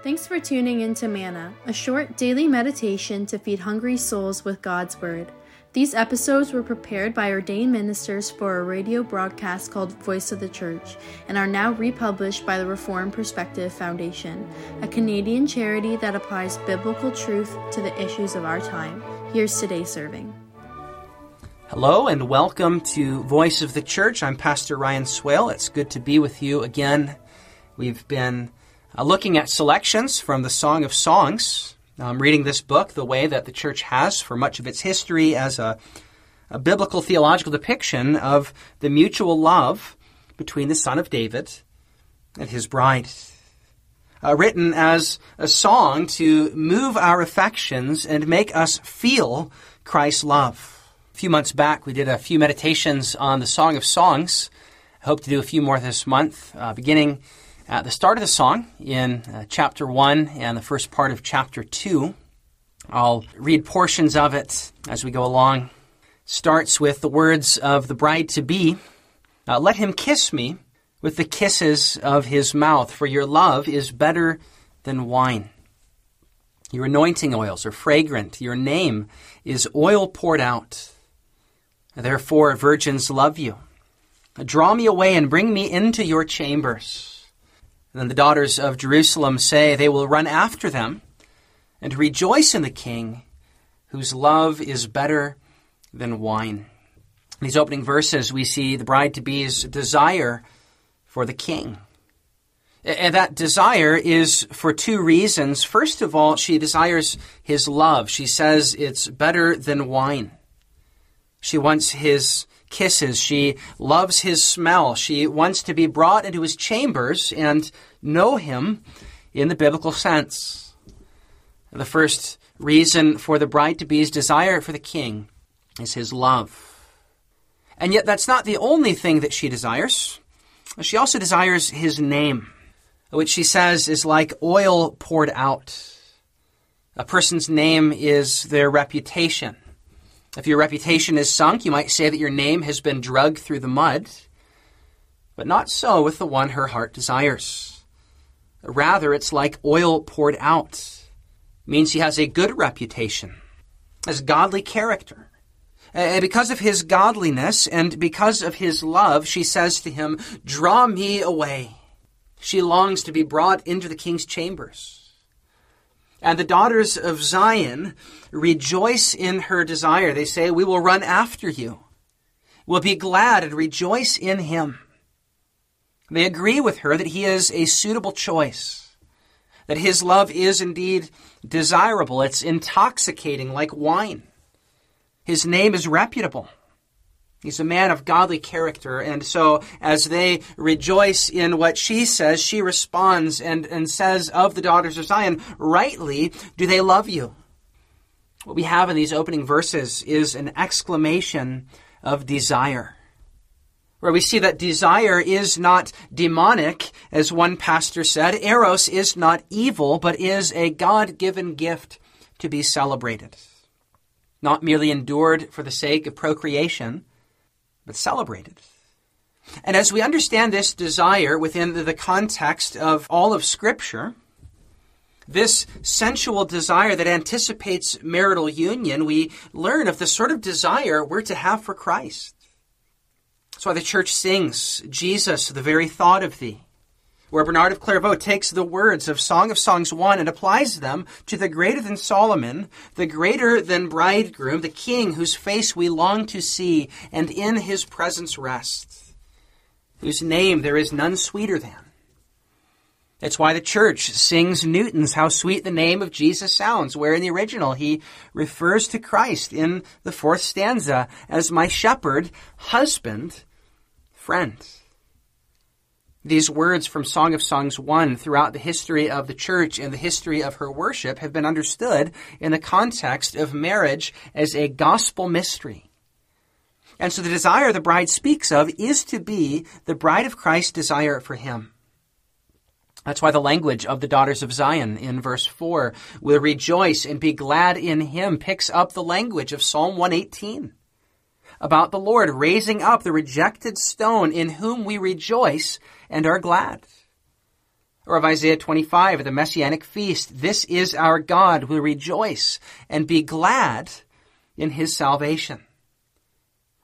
Thanks for tuning in to Manna, a short daily meditation to feed hungry souls with God's Word. These episodes were prepared by ordained ministers for a radio broadcast called Voice of the Church and are now republished by the Reformed Perspective Foundation, a Canadian charity that applies biblical truth to the issues of our time. Here's today's serving. Hello and welcome to Voice of the Church. I'm Pastor Ryan Swale. It's good to be with you again. We've been uh, looking at selections from the Song of Songs. I'm reading this book the way that the church has for much of its history as a, a biblical theological depiction of the mutual love between the Son of David and his bride. Uh, written as a song to move our affections and make us feel Christ's love. A few months back, we did a few meditations on the Song of Songs. I hope to do a few more this month, uh, beginning at the start of the song in uh, chapter 1 and the first part of chapter 2. I'll read portions of it as we go along. Starts with the words of the bride to be uh, Let him kiss me with the kisses of his mouth, for your love is better than wine. Your anointing oils are fragrant. Your name is oil poured out. Therefore, virgins love you. Draw me away and bring me into your chambers. And then the daughters of Jerusalem say they will run after them and rejoice in the king whose love is better than wine. In these opening verses, we see the bride to be's desire for the king. And that desire is for two reasons. First of all, she desires his love. She says it's better than wine. She wants his kisses. She loves his smell. She wants to be brought into his chambers and know him in the biblical sense. The first reason for the bride to be's desire for the king is his love. And yet, that's not the only thing that she desires. She also desires his name, which she says is like oil poured out. A person's name is their reputation. If your reputation is sunk, you might say that your name has been drugged through the mud. But not so with the one her heart desires. Rather, it's like oil poured out. It means he has a good reputation, has godly character. Uh, and because of his godliness and because of his love, she says to him, Draw me away. She longs to be brought into the king's chambers. And the daughters of Zion rejoice in her desire. They say, We will run after you. We'll be glad and rejoice in him. They agree with her that he is a suitable choice, that his love is indeed desirable. It's intoxicating like wine. His name is reputable. He's a man of godly character. And so, as they rejoice in what she says, she responds and, and says of the daughters of Zion, rightly do they love you. What we have in these opening verses is an exclamation of desire. Where we see that desire is not demonic, as one pastor said. Eros is not evil, but is a God given gift to be celebrated. Not merely endured for the sake of procreation, but celebrated. And as we understand this desire within the context of all of Scripture, this sensual desire that anticipates marital union, we learn of the sort of desire we're to have for Christ. That's why the church sings, Jesus, the very thought of thee. Where Bernard of Clairvaux takes the words of Song of Songs 1 and applies them to the greater than Solomon, the greater than bridegroom, the king whose face we long to see and in his presence rest, whose name there is none sweeter than. That's why the church sings Newton's How Sweet the Name of Jesus Sounds, where in the original he refers to Christ in the fourth stanza as my shepherd, husband, friend. These words from Song of Songs 1 throughout the history of the church and the history of her worship have been understood in the context of marriage as a gospel mystery. And so the desire the bride speaks of is to be the bride of Christ's desire for him. That's why the language of the daughters of Zion in verse 4 will rejoice and be glad in him picks up the language of Psalm 118 about the Lord raising up the rejected stone in whom we rejoice and are glad. Or of Isaiah 25 at the Messianic feast, this is our God, we rejoice and be glad in his salvation.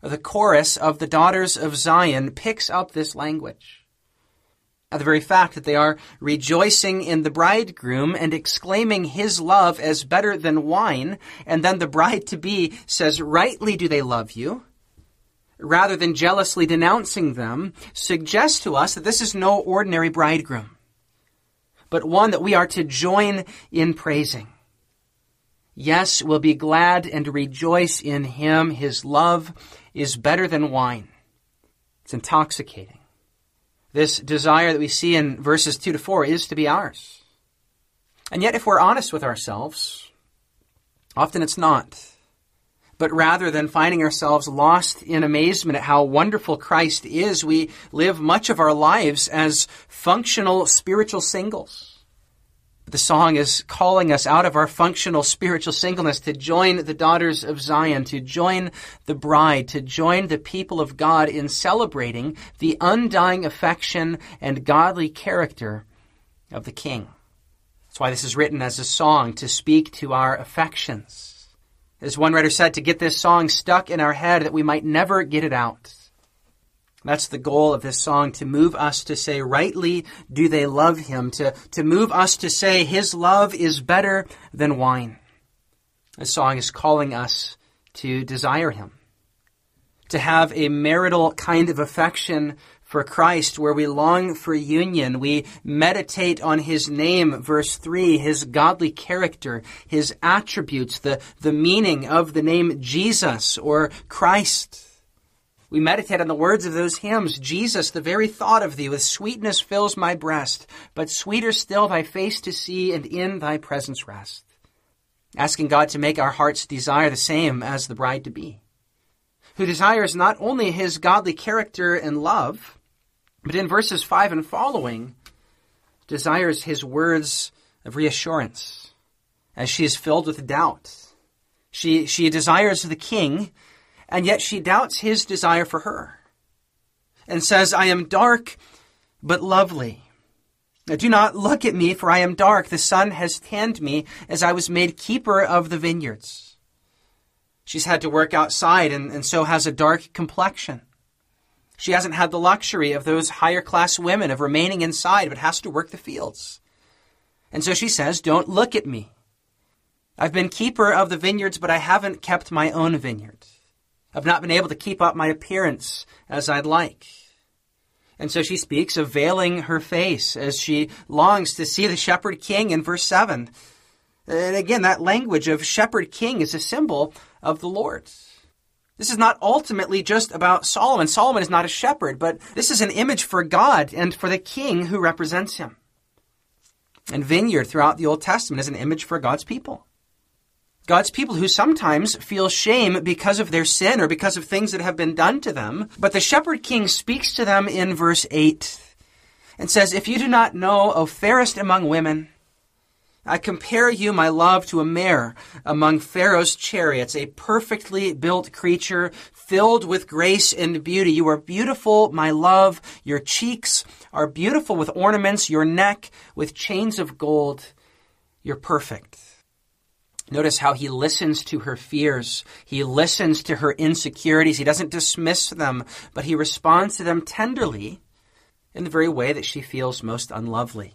The chorus of the daughters of Zion picks up this language. The very fact that they are rejoicing in the bridegroom and exclaiming his love as better than wine, and then the bride to be says, rightly do they love you, rather than jealously denouncing them, suggests to us that this is no ordinary bridegroom but one that we are to join in praising. Yes, we'll be glad and rejoice in him. His love is better than wine. It's intoxicating. This desire that we see in verses 2 to 4 is to be ours. And yet, if we're honest with ourselves, often it's not. But rather than finding ourselves lost in amazement at how wonderful Christ is, we live much of our lives as functional spiritual singles. The song is calling us out of our functional spiritual singleness to join the daughters of Zion, to join the bride, to join the people of God in celebrating the undying affection and godly character of the King. That's why this is written as a song to speak to our affections as one writer said, to get this song stuck in our head that we might never get it out. That's the goal of this song, to move us to say, rightly do they love him, to, to move us to say, his love is better than wine. This song is calling us to desire him, to have a marital kind of affection for Christ, where we long for union. We meditate on His name, verse 3, His godly character, His attributes, the, the meaning of the name Jesus or Christ. We meditate on the words of those hymns. Jesus, the very thought of thee with sweetness fills my breast, but sweeter still thy face to see and in thy presence rest. Asking God to make our hearts desire the same as the bride to be, who desires not only his godly character and love, but in verses 5 and following, desires his words of reassurance as she is filled with doubt. She, she desires the king, and yet she doubts his desire for her and says, I am dark but lovely. Now, do not look at me, for I am dark. The sun has tanned me as I was made keeper of the vineyards. She's had to work outside and, and so has a dark complexion. She hasn't had the luxury of those higher class women of remaining inside, but has to work the fields. And so she says, Don't look at me. I've been keeper of the vineyards, but I haven't kept my own vineyard. I've not been able to keep up my appearance as I'd like. And so she speaks of veiling her face as she longs to see the shepherd king in verse 7. And again, that language of shepherd king is a symbol of the Lord. This is not ultimately just about Solomon. Solomon is not a shepherd, but this is an image for God and for the king who represents him. And vineyard throughout the Old Testament is an image for God's people. God's people who sometimes feel shame because of their sin or because of things that have been done to them. But the shepherd king speaks to them in verse 8 and says, If you do not know, O fairest among women, I compare you, my love, to a mare among Pharaoh's chariots, a perfectly built creature filled with grace and beauty. You are beautiful, my love. Your cheeks are beautiful with ornaments, your neck with chains of gold. You're perfect. Notice how he listens to her fears. He listens to her insecurities. He doesn't dismiss them, but he responds to them tenderly in the very way that she feels most unlovely.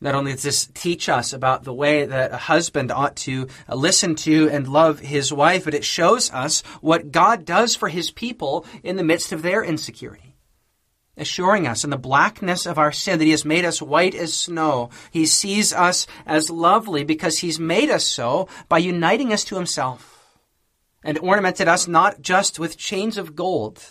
Not only does this teach us about the way that a husband ought to listen to and love his wife, but it shows us what God does for his people in the midst of their insecurity. Assuring us in the blackness of our sin that he has made us white as snow. He sees us as lovely because he's made us so by uniting us to himself and ornamented us not just with chains of gold,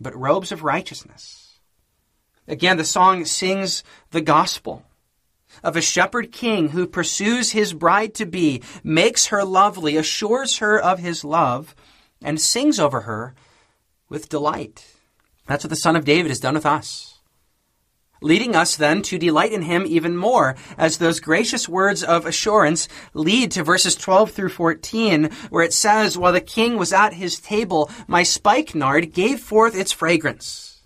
but robes of righteousness. Again, the song sings the gospel of a shepherd king who pursues his bride to be, makes her lovely, assures her of his love, and sings over her with delight. That's what the Son of David has done with us. Leading us then to delight in him even more, as those gracious words of assurance lead to verses 12 through 14, where it says, While the king was at his table, my spikenard gave forth its fragrance.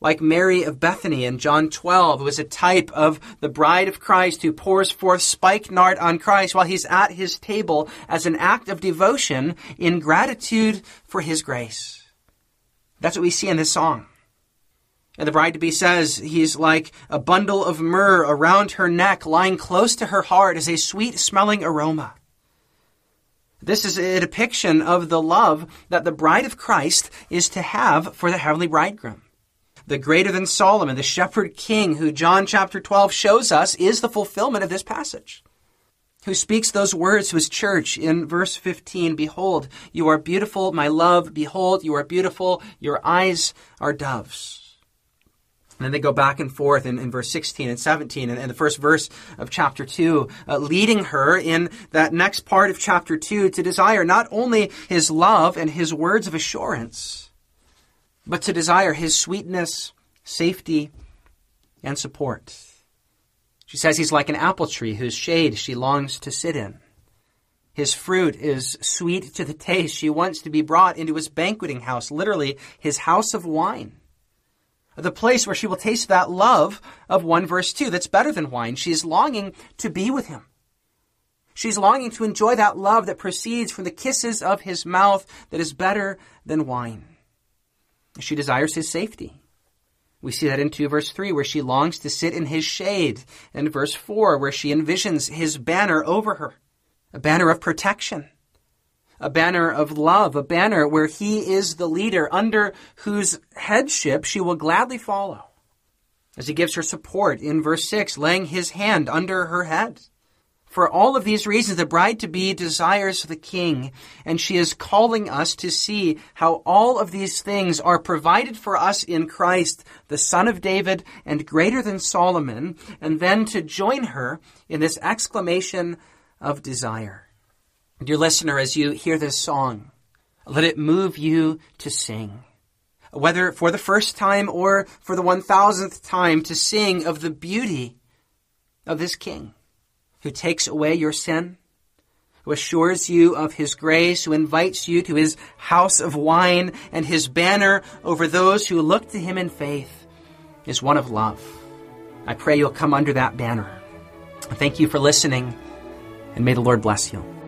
like Mary of Bethany in John 12, who was a type of the bride of Christ who pours forth spikenard on Christ while he's at his table as an act of devotion in gratitude for his grace. That's what we see in this song. And the bride to be says he's like a bundle of myrrh around her neck, lying close to her heart as a sweet smelling aroma. This is a depiction of the love that the bride of Christ is to have for the heavenly bridegroom the greater than Solomon, the shepherd king, who John chapter 12 shows us is the fulfillment of this passage. Who speaks those words to his church in verse 15 Behold, you are beautiful, my love. Behold, you are beautiful. Your eyes are doves. And then they go back and forth in, in verse 16 and 17 and, and the first verse of chapter 2, uh, leading her in that next part of chapter 2 to desire not only his love and his words of assurance, but to desire his sweetness, safety, and support. She says he's like an apple tree whose shade she longs to sit in. His fruit is sweet to the taste. She wants to be brought into his banqueting house, literally his house of wine. The place where she will taste that love of 1 verse 2 that's better than wine. She is longing to be with him. She's longing to enjoy that love that proceeds from the kisses of his mouth that is better than wine. She desires his safety. We see that in 2 verse 3 where she longs to sit in his shade, and verse 4 where she envisions his banner over her, a banner of protection, a banner of love, a banner where he is the leader under whose headship she will gladly follow. As he gives her support in verse 6, laying his hand under her head. For all of these reasons, the bride to be desires the king, and she is calling us to see how all of these things are provided for us in Christ, the son of David and greater than Solomon, and then to join her in this exclamation of desire. Dear listener, as you hear this song, let it move you to sing. Whether for the first time or for the one thousandth time, to sing of the beauty of this king who takes away your sin, who assures you of his grace, who invites you to his house of wine, and his banner over those who look to him in faith is one of love. I pray you'll come under that banner. Thank you for listening, and may the Lord bless you.